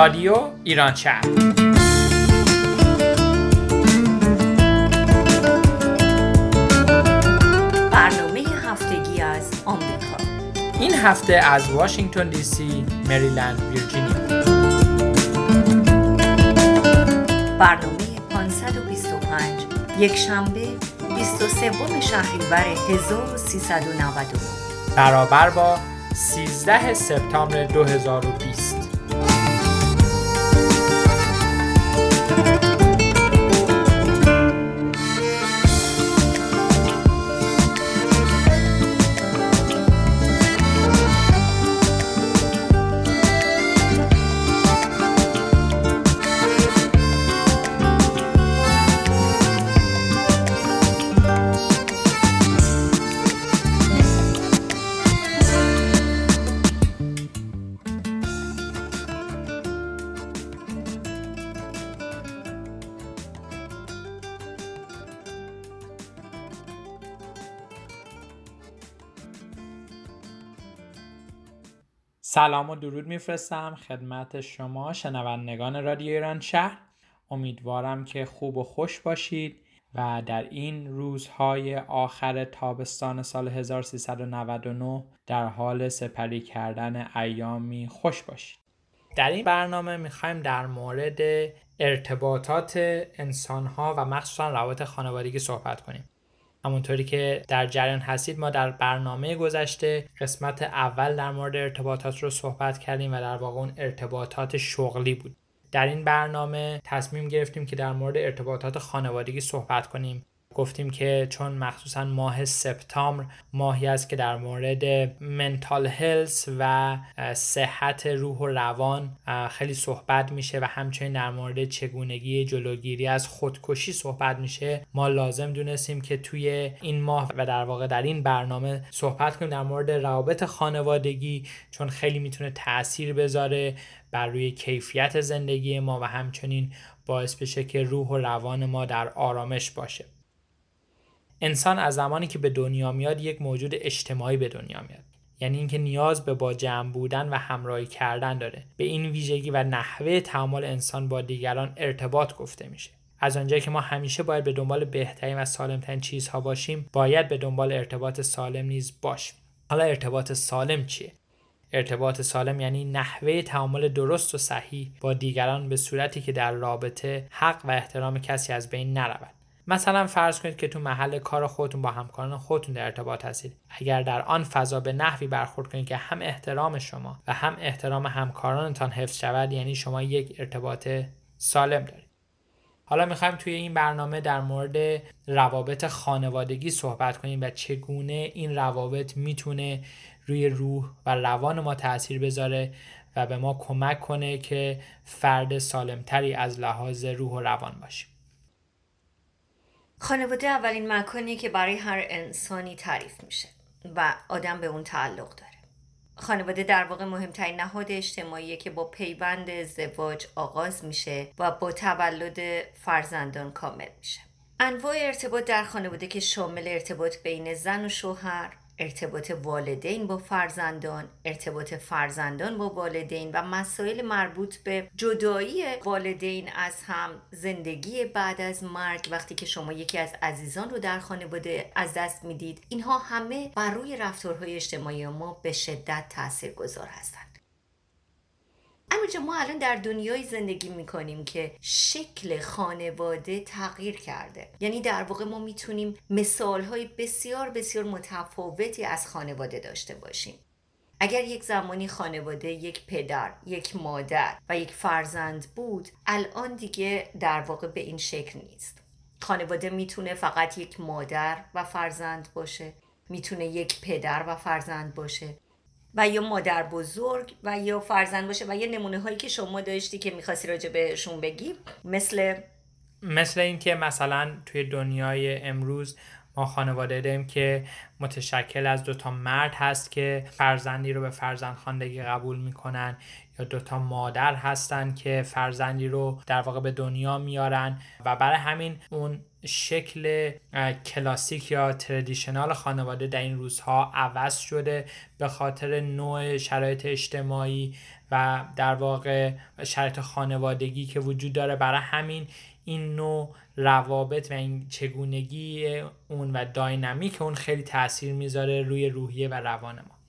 رادیو ایران شهر. برنامه هفتگی از آمریکا. این هفته از واشنگتن دی سی، مریلند، ویرجینیا. برنامه 525 یک شنبه 23 شهریور 1399 برابر با 13 سپتامبر 2020 سلام و درود میفرستم خدمت شما شنوندگان رادیو ایران شهر. امیدوارم که خوب و خوش باشید و در این روزهای آخر تابستان سال 1399 در حال سپری کردن ایامی خوش باشید. در این برنامه می‌خوایم در مورد ارتباطات انسانها و مخصوصا روابط خانوادگی صحبت کنیم. همونطوری که در جریان هستید ما در برنامه گذشته قسمت اول در مورد ارتباطات رو صحبت کردیم و در واقع اون ارتباطات شغلی بود. در این برنامه تصمیم گرفتیم که در مورد ارتباطات خانوادگی صحبت کنیم. گفتیم که چون مخصوصا ماه سپتامبر ماهی است که در مورد منتال هلس و صحت روح و روان خیلی صحبت میشه و همچنین در مورد چگونگی جلوگیری از خودکشی صحبت میشه. ما لازم دونستیم که توی این ماه و در واقع در این برنامه صحبت کنیم در مورد روابط خانوادگی چون خیلی می‌تونه تاثیر بذاره بر روی کیفیت زندگی ما و همچنین باعث بشه که روح و روان ما در آرامش باشه. انسان از زمانی که به دنیا میاد یک موجود اجتماعی به دنیا میاد. یعنی اینکه نیاز به با جمع بودن و همراهی کردن داره. به این ویژگی و نحوه تعامل انسان با دیگران ارتباط گفته میشه. از آنجایی که ما همیشه باید به دنبال بهترین و سالمترین چیزها باشیم باید به دنبال ارتباط سالم نیز باشیم. حالا ارتباط سالم چیه؟ ارتباط سالم یعنی نحوه تعامل درست و صحیح با دیگران به صورتی که در رابطه حق و احترام کسی از بین نرود. مثلا فرض کنید که تو محل کار خودتون با همکاران خودتون در ارتباط هستید. اگر در آن فضا به نحوی برخورد کنید که هم احترام شما و هم احترام همکارانتان حفظ شود یعنی شما یک ارتباط سالم دارید. حالا می‌خوایم توی این برنامه در مورد روابط خانوادگی صحبت کنیم و چگونه این روابط می‌تونه روی روح و روان ما تاثیر بذاره و به ما کمک کنه که فرد سالمتری از لحاظ روح و روان باشیم. خانواده اولین مکانی که برای هر انسانی تعریف میشه و آدم به اون تعلق داره. خانواده در واقع مهمترین نهاد اجتماعیه که با پیوند ازدواج آغاز میشه و با تولد فرزندان کامل میشه. انواع ارتباط در خانواده که شامل ارتباط بین زن و شوهر ارتباط والدین با فرزندان ارتباط فرزندان با والدین و مسائل مربوط به جدایی والدین از هم زندگی بعد از مرگ. وقتی که شما یکی از عزیزان رو در خانواده از دست می‌دید اینها همه بر روی رفتارهای اجتماعی ما به شدت تاثیر گذار هستند. اما ما الان در دنیای زندگی می‌کنیم که شکل خانواده تغییر کرده. یعنی در واقع ما می‌تونیم مثالهای بسیار بسیار متفاوتی از خانواده داشته باشیم. اگر یک زمانی خانواده یک پدر، یک مادر و یک فرزند بود الان دیگه در واقع به این شکل نیست. خانواده می‌تونه فقط یک مادر و فرزند باشه می‌تونه یک پدر و فرزند باشه. و یا مادر بزرگ و یا فرزند باشه و یه نمونه هایی که شما داشتی که می‌خواستی راجع بهشون بگی. مثل مثل اینکه مثلا توی دنیای امروز ما خانواده داریم که متشکل از دوتا مرد هست که فرزندی رو به فرزند خاندگی قبول می‌کنن یا دوتا مادر هستن که فرزندی رو در واقع به دنیا میارن. و برای همین اون شکل کلاسیک یا تردیشنال خانواده در این روزها عوض شده به خاطر نوع شرایط اجتماعی و در واقع شرایط خانوادگی که وجود داره. برای همین این نوع روابط و این چگونگی اون و داینامیک اون خیلی تاثیر می‌ذاره روی روحیه و روان ما.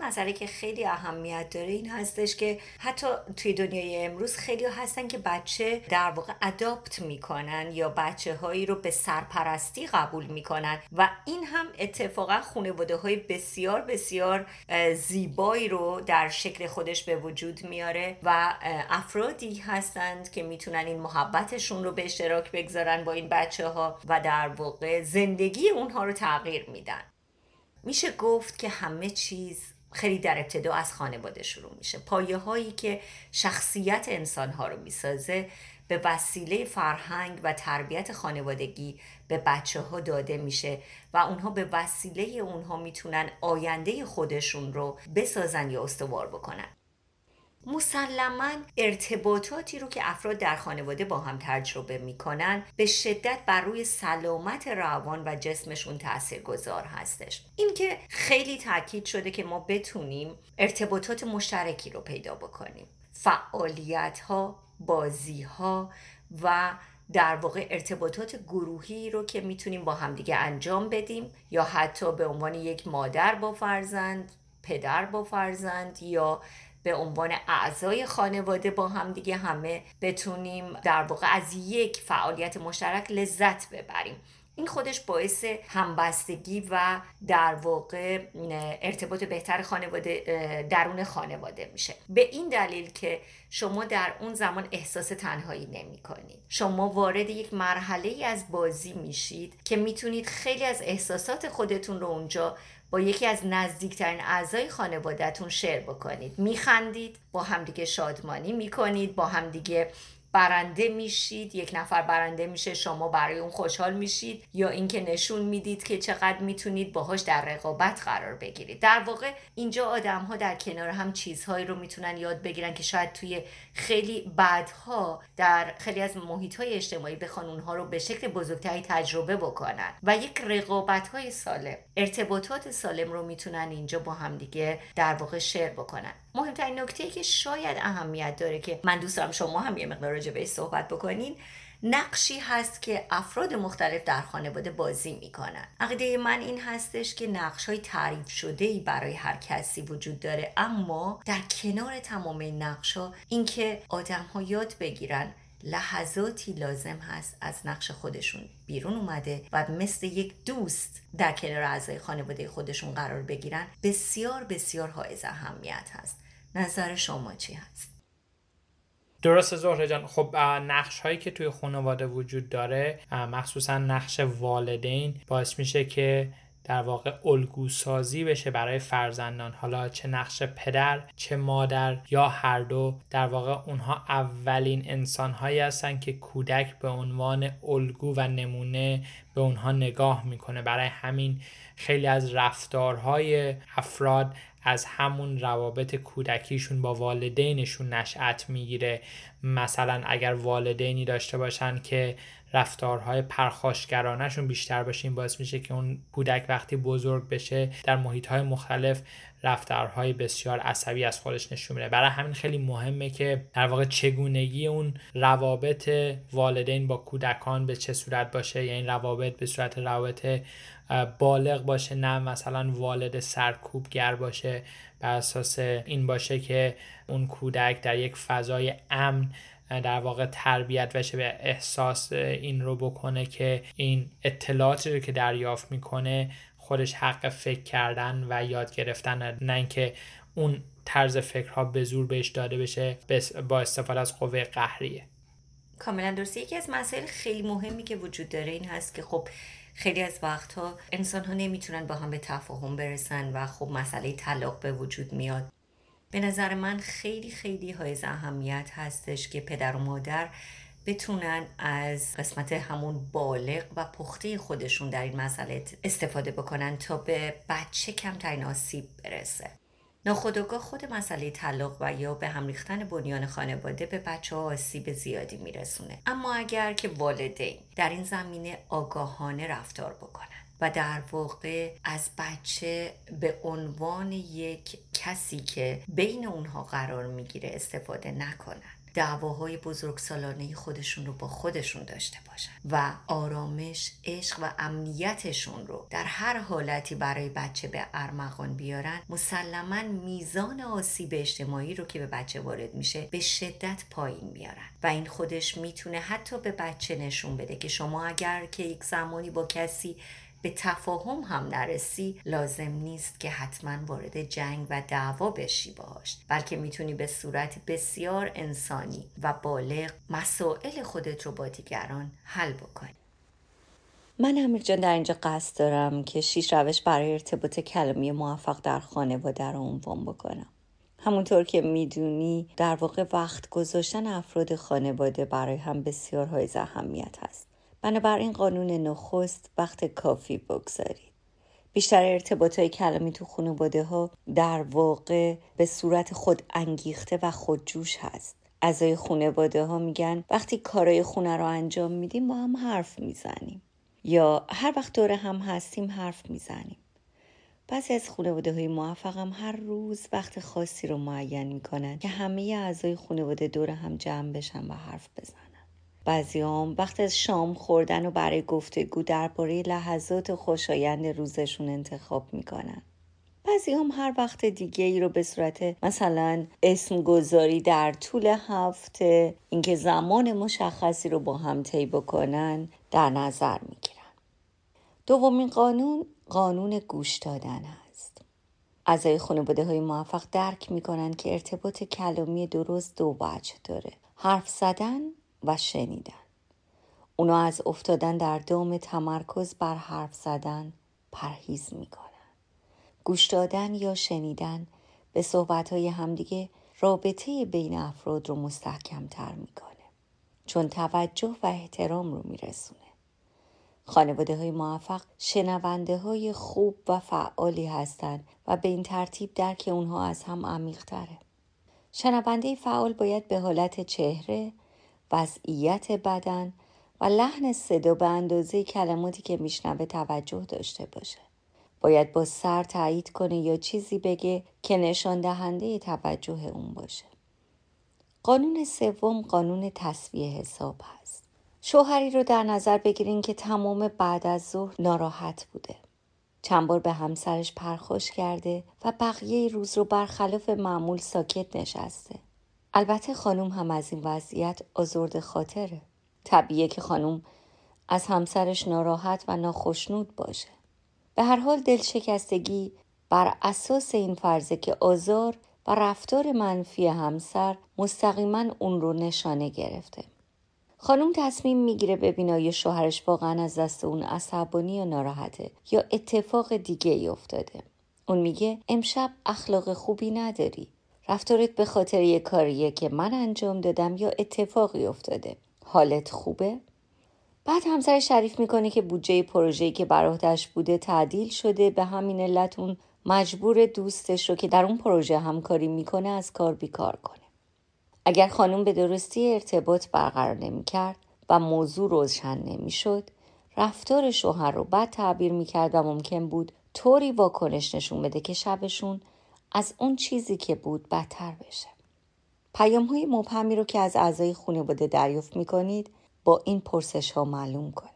مسئله که خیلی اهمیت داره این هستش که حتی توی دنیای امروز خیلی هستن که بچه در واقع اداپت می‌کنن یا بچه هایی رو به سرپرستی قبول می‌کنن. و این هم اتفاقا خانواده های بسیار بسیار زیبایی رو در شکل خودش به وجود میاره و افرادی هستند که می‌تونن این محبتشون رو به اشتراک بگذارن با این بچه ها و در واقع زندگی اونها رو تغییر میدن. میشه گفت که همه چیز خیلی در ابتدا از خانواده شروع میشه. پایه هایی که شخصیت انسان ها رو می‌سازه به وسیله فرهنگ و تربیت خانوادگی به بچه ها داده میشه و اونها به وسیله اونها می‌تونن آینده خودشون رو بسازن یا استوار بکنن. مسلما ارتباطاتی رو که افراد در خانواده با هم تجربه می‌کنن به شدت بر روی سلامت روان و جسمشون تأثیر گذار هستش. این که خیلی تاکید شده که ما بتونیم ارتباطات مشترکی رو پیدا بکنیم. فعالیت ها بازی ها و در واقع ارتباطات گروهی رو که می‌تونیم با همدیگه انجام بدیم یا حتی به عنوان یک مادر با فرزند پدر با فرزند یا به عنوان اعضای خانواده با هم دیگه همه بتونیم در واقع از یک فعالیت مشترک لذت ببریم. این خودش باعث همبستگی و در واقع ارتباط بهتر خانواده درون خانواده میشه. به این دلیل که شما در اون زمان احساس تنهایی نمی کنید. شما وارد یک مرحله ای از بازی میشید که می‌تونید خیلی از احساسات خودتون رو اونجا با یکی از نزدیکترین اعضای خانوادهتون شیر بکنید. میخندید با همدیگه شادمانی می‌کنید با همدیگه برنده میشید یک نفر برنده میشه شما برای اون خوشحال میشید یا اینکه نشون می‌دید که چقدر می‌تونید باهاش در رقابت قرار بگیرید. در واقع اینجا آدم ها در کنار هم چیزهایی رو می‌تونن یاد بگیرن که شاید توی خیلی بعدها در خیلی از محیط های اجتماعی بخوان اونها رو به شکل بزرگتری تجربه بکنن. و یک رقابت های سالم ارتباطات سالم رو می‌تونن اینجا با همدیگه در واقع شیر بکنن. مهمترین نکته که شاید اهمیت داره که من دوست دارم شما هم یه مقدار راجع بهش صحبت بکنین نقشی هست که افراد مختلف در خانواده بازی می‌کنن. عقیده من این هستش که نقش های تعریف شده ای برای هر کسی وجود داره اما در کنار تمام این نقش ها اینکه آدم ها یاد بگیرن لحظاتی لازم هست از نقش خودشون بیرون اومده و مثل یک دوست در کنار اعضای خانواده خودشون قرار بگیرن بسیار بسیار حائز اهمیت هست نظر شما چی هست؟ درست زهره جان خب نقش هایی که توی خانواده وجود داره مخصوصا نقش والدین باعث میشه که در واقع الگو سازی بشه برای فرزندان. حالا چه نقش پدر چه مادر یا هر دو در واقع اونها اولین انسان هایی هستن که کودک به عنوان الگو و نمونه به اونها نگاه می‌کنه. برای همین خیلی از رفتارهای افراد از همون روابط کودکیشون با والدینشون نشأت می‌گیره. مثلا اگر والدینی داشته باشن که رفتارهای پرخاشگرانشون بیشتر باشه. این باعث میشه که اون کودک وقتی بزرگ بشه در محیطهای مختلف رفتارهای بسیار عصبی از خودش نشون میده. برای همین خیلی مهمه که در واقع چگونگی اون روابط والدین با کودکان به چه صورت باشه. یعنی روابط به صورت روابط بالغ باشه نه مثلا والد سرکوبگر باشه. بر اساس این باشه که اون کودک در یک فضای امن در واقع تربیت بشه به احساس این رو بکنه که این اطلاعاتی رو که دریافت می‌کنه خودش حق فکر کردن و یاد گرفتن. نه اینکه اون طرز فکرها به زور بهش داده بشه با استفاده از قوه قهریه. کاملا درسته. یکی از مسائل خیلی مهمی که وجود داره این هست که خب خیلی از وقتها انسان ها نمی‌تونن با هم به تفاهم برسن و خب مسئله طلاق به وجود میاد. به نظر من خیلی خیلی های اهمیت هستش که پدر و مادر بتونن از قسمت همون بالغ و پخته خودشون در این مسئله استفاده بکنن تا به بچه کمترین آسیب برسه. ناخداگاه خود مسئله طلاق و یا به هم ریختن بنیان خانواده به بچه ها آسیب زیادی میرسونه. اما اگر که والدین در این زمینه آگاهانه رفتار بکنن و در واقع از بچه به عنوان یک کسی که بین اونها قرار می‌گیره استفاده نکنن. دعواهای بزرگسالانه خودشون رو با خودشون داشته باشن و آرامش عشق و امنیتشون رو در هر حالتی برای بچه به ارمغان بیارن. مسلما میزان آسیب اجتماعی رو که به بچه وارد میشه به شدت پایین میارن و این خودش می‌تونه حتی به بچه نشون بده که شما اگر که یک زمانی با کسی به تفاهم هم نرسی لازم نیست که حتما وارد جنگ و دعوا بشی باهاش بلکه می‌تونی به صورت بسیار انسانی و بالغ مسائل خودت رو با دیگران حل بکنی. من امیر جان در اینجا قصد دارم که شیش روش برای ارتباط کلامی موفق در خانواده رو عنوان بکنم. همونطور که می‌دونی در واقع وقت گذاشتن افراد خانواده برای هم بسیار های اهمیت هست. بنابراین قانون نخست وقت کافی بگذارید. بیشتر ارتباط های کلامی تو خانواده ها در واقع به صورت خود انگیخته و خودجوش هست. اعضای خانواده ها میگن وقتی کارای خونه رو انجام میدیم با هم حرف می‌زنیم. یا هر وقت دور هم هستیم حرف می‌زنیم. بعضی از خانواده های هم هر روز وقت خاصی رو معین می‌کنن که همه اعضای خانواده دور هم جمع بشن و حرف بزنن. بعضیام وقت از شام خوردن و برای گفتگو درباره لحظات خوشایند روزشون انتخاب می‌کنن. بعضی هم هر وقت دیگه ای رو به صورت مثلا اسم گذاری در طول هفته اینکه زمان مشخصی رو با هم طی بکنن در نظر می‌گیرن. دومین قانون قانون گوش دادن است. اعضای خانواده های موفق درک می‌کنن که ارتباط کلامی درست دو وجه داره. حرف زدن و شنیدن. اونا از افتادن در دام تمرکز بر حرف زدن پرهیز می‌کنن. گوش دادن یا شنیدن به صحبت های همدیگه رابطه بین افراد رو مستحکم تر می‌کنه چون توجه و احترام رو میرسونه. خانواده های موفق شنونده های خوب و فعالی هستند و به این ترتیب درک اونها از هم عمیق تره. شنونده فعال باید به حالت چهره، وضعیت بدن و لحن صدا به اندازه کلماتی که میشنوه توجه داشته باشه. باید با سر تایید کنه یا چیزی بگه که نشان دهنده توجه اون باشه. قانون سوم قانون تصویه حساب هست. شوهری رو در نظر بگیرین که تمام بعد از ظهر ناراحت بوده. چند بار به همسرش پرخوش کرده و بقیه روز رو برخلاف معمول ساکت نشسته. البته خانم هم از این وضعیت آزرد خاطره. طبیعه که خانم از همسرش ناراحت و ناخشنود باشه. به هر حال دلشکستگی بر اساس این فرضه که آزار و رفتار منفی همسر مستقیما اون رو نشانه گرفته. خانم تصمیم می‌گیره ببینه شوهرش واقعا از دست اون عصبانی یا ناراحته یا اتفاق دیگه ای افتاده. اون میگه امشب اخلاق خوبی نداری. رفتارت به خاطر یه کاریه که من انجام دادم یا اتفاقی افتاده حالت خوبه؟ بعد همسر شریف می‌کنه که بودجه پروژه‌ای که براتش بوده تعدیل شده به همین علت اون مجبور دوستش رو که در اون پروژه همکاری می‌کنه از کار بیکار کنه. اگر خانم به درستی ارتباط برقرار نمی‌کرد و موضوع روشن نمی‌شد رفتار شوهر رو بد تعبیر می‌کرد و ممکن بود طوری واکنش نشون بده که شبشون از اون چیزی که بود بدتر بشه. پیام های مبهمی رو که از اعضای خانواده دریافت می کنید با این پرسش ها معلوم کنید.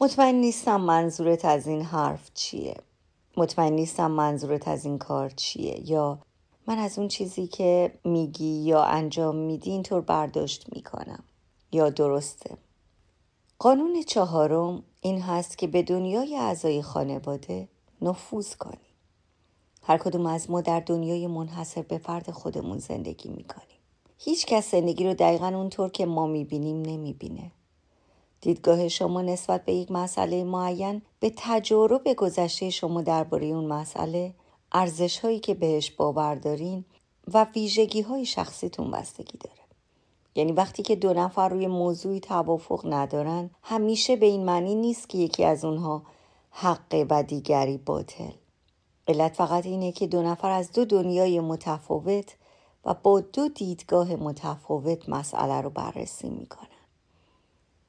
مطمئن نیستم منظورت از این حرف چیه. مطمئن نیستم منظورت از این کار چیه یا من از اون چیزی که میگی یا انجام میدی اینطور برداشت می‌کنم یا درسته. قانون چهارم این هست که به دنیای اعضای خانواده نفوذ کنی. هر کدوم از ما در دنیای منحصر به فرد خودمون زندگی می‌کنیم. هیچ کس زندگی رو دقیقا اونطور که ما می‌بینیم نمی‌بینه. دیدگاه شما نسبت به یک مسئله معین به تجارب گذشته شما درباره اون مسئله ارزش هایی که بهش باور دارین و ویژگی های شخصیتون بستگی داره. یعنی وقتی که دو نفر روی موضوعی توافق ندارن همیشه به این معنی نیست که یکی از اونها حقه و دیگری باطل علت فقط اینه که دو نفر از دو دنیای متفاوت و با دو دیدگاه متفاوت مسئله رو بررسی می‌کنن.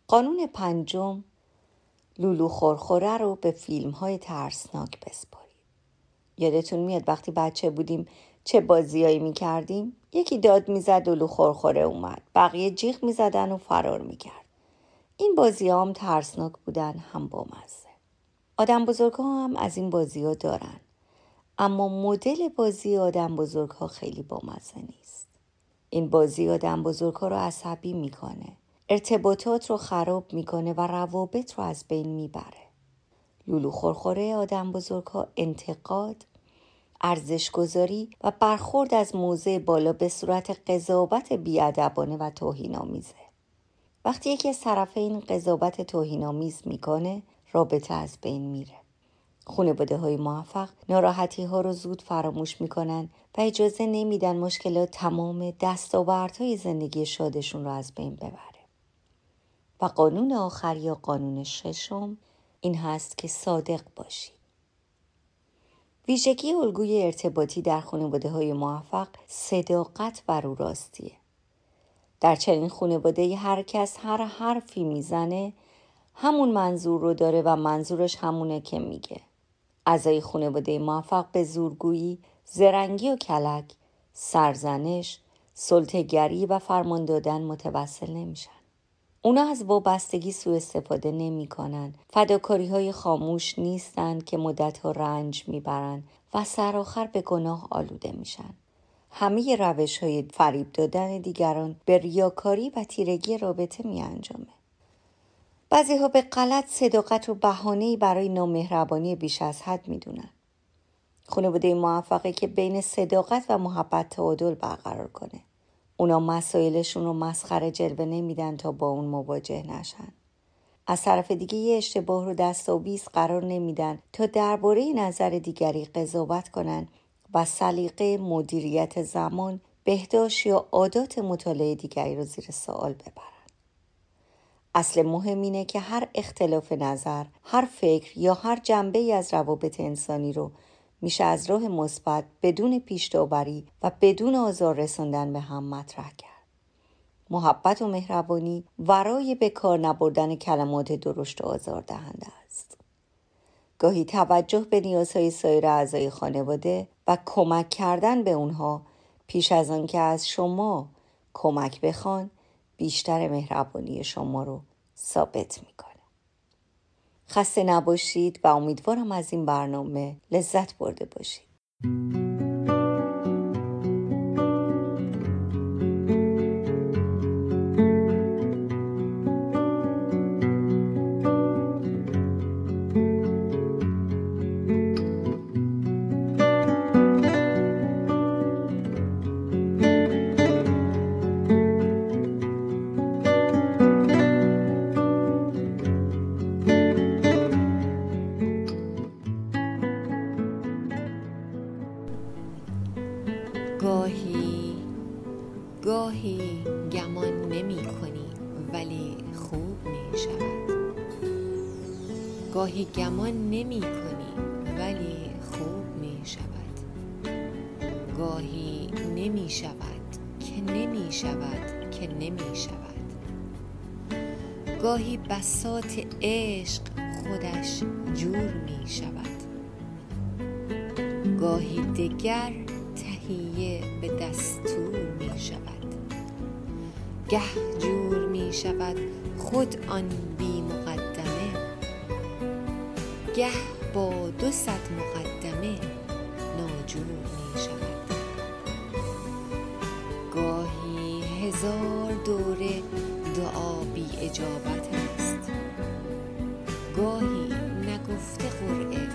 قانون پنجم لولو خورخوره رو به فیلم های ترسناک بسپارید. یادتون میاد وقتی بچه بودیم چه بازیایی می کردیم؟ یکی داد می‌زد و لو خورخوره اومد. بقیه جیغ می‌زدن و فرار می‌کرد. این بازی هم ترسناک بودن هم با مزه آدم بزرگ هم از این بازی ها دارن. اما مدل بازی آدم بزرگ ها خیلی با مزه نیست. این بازی آدم بزرگ ها رو عصبی می‌کنه. ارتباطات رو خراب می‌کنه و روابط رو از بین می‌بره. لولو خورخوره آدم بزرگ ها انتقاد ارزشگذاری و برخورد از موضع بالا به صورت قضاوت بیادبانه و توهینآمیزه. وقتی یکی از طرفین قضاوت توهینآمیز می‌کنه رابطه از بین میره. خانواده های موفق ناراحتی ها رو زود فراموش می‌کنن و اجازه نمیدن مشکلات تمام های زندگی شادشون رو از بین ببره و قانون آخر یا قانون ششم این هست که صادق باشید ویژگی الگوی ارتباطی در خانواده های موفق صداقت و رو راستیه. در چنین خانواده هر کس هر حرفی می‌زنه همون منظور رو داره و منظورش همونه که میگه. اعضای خانواده موفق به زورگویی، زرنگی و کلک، سرزنش، سلطگری و فرمان دادن متوسل نمیشن. اونا از وابستگی سوء استفاده نمی کنن. فداکاری های خاموش نیستند که مدت ها رنج می‌برند و سرآخر به گناه آلوده میشن. همه روش های فریب دادن دیگران به ریاکاری و تیرگی رابطه می انجامه. بعضی ها به غلط صداقت و بهانه برای نامهربانی بیش از حد می‌دونن. خانواده موفقه که بین صداقت و محبت تعادل برقرار کنه. اونا مسائلشون رو مسخره جلوه نمیدن تا با اون مواجه نشن. از طرف دیگه یه اشتباه رو دست و بیست قرار نمیدن تا درباره نظر دیگری قضاوت کنن و سلیقه مدیریت زمان بهداشت یا عادات مطالعه دیگری رو زیر سوال ببرن. اصل مهم اینه که هر اختلاف نظر، هر فکر یا هر جنبه ای از روابط انسانی رو میشه از راه مثبت بدون پیش و بدون آزار رساندن به هم مطرح کرد. محبت و مهربانی ورای به کار نبردن کلمات درشت و آزار دهنده است. گاهی توجه به نیازهای سایر اعضای خانواده و کمک کردن به اونها پیش از آن که از شما کمک بخوان بیشتر مهربانی شما رو ثابت می‌کنه. خسته نباشید و امیدوارم از این برنامه لذت برده باشید گاهی گمان نمی کنی ولی خوب می شود. گاهی نمی شود که نمی شود که نمی شود. گاهی بسات عشق خودش جور می شود. گاهی دگر تهیه به دستور می شود. گه جور می شود خود آن بی گه با دو صد مقدمه ناجور می شود گاهی هزار دوره دعا بی اجابت است. گاهی نگفته قرعه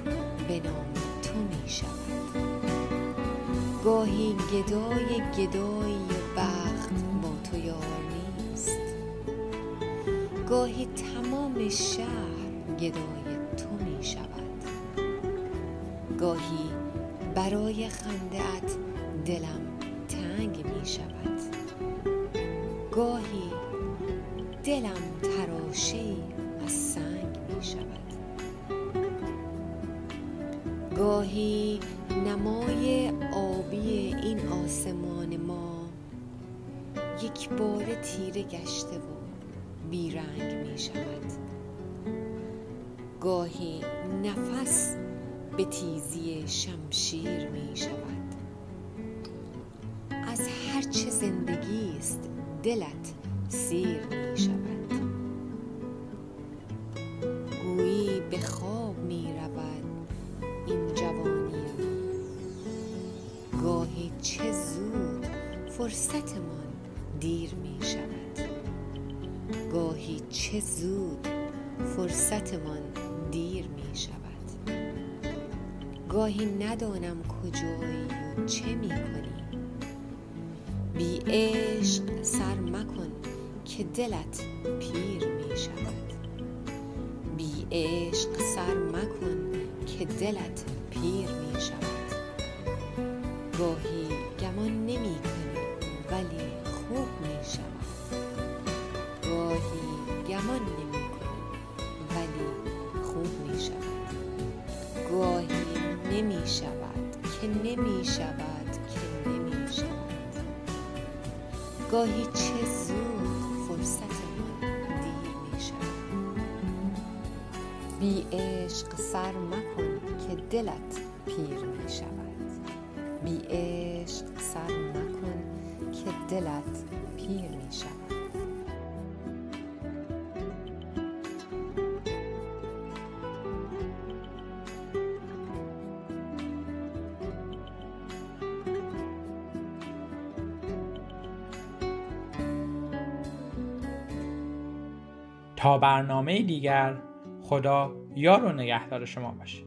به نام تو می شود گاهی گدای گدایی بخت با تو یار نیست. گاهی تمام شهر گدای گاهی برای خندهات دلم تنگ می شود گاهی دلم تراشی از سنگ می شود گاهی نمای آبی این آسمان ما یک بار تیره گشته و بیرنگ می شود گاهی نفس به تیزی شمشیر می شود. از هرچه زندگی است دلت سیر می شود. گاهی ندانم کجایی و چه می کنی بی عشق سر مکن که دلت پیر می شود بی عشق سر مکن که دلت پیر می شود گاهی گاهی چه زود فرصتمان دیر می شود بی عشق سر مکن که دلت پیر می شود بی عشق سر مکن که دلت پیر می شود تا برنامه دیگر خدا یار و نگهدار شما باشه.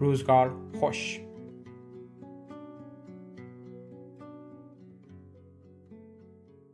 روزگار خوش.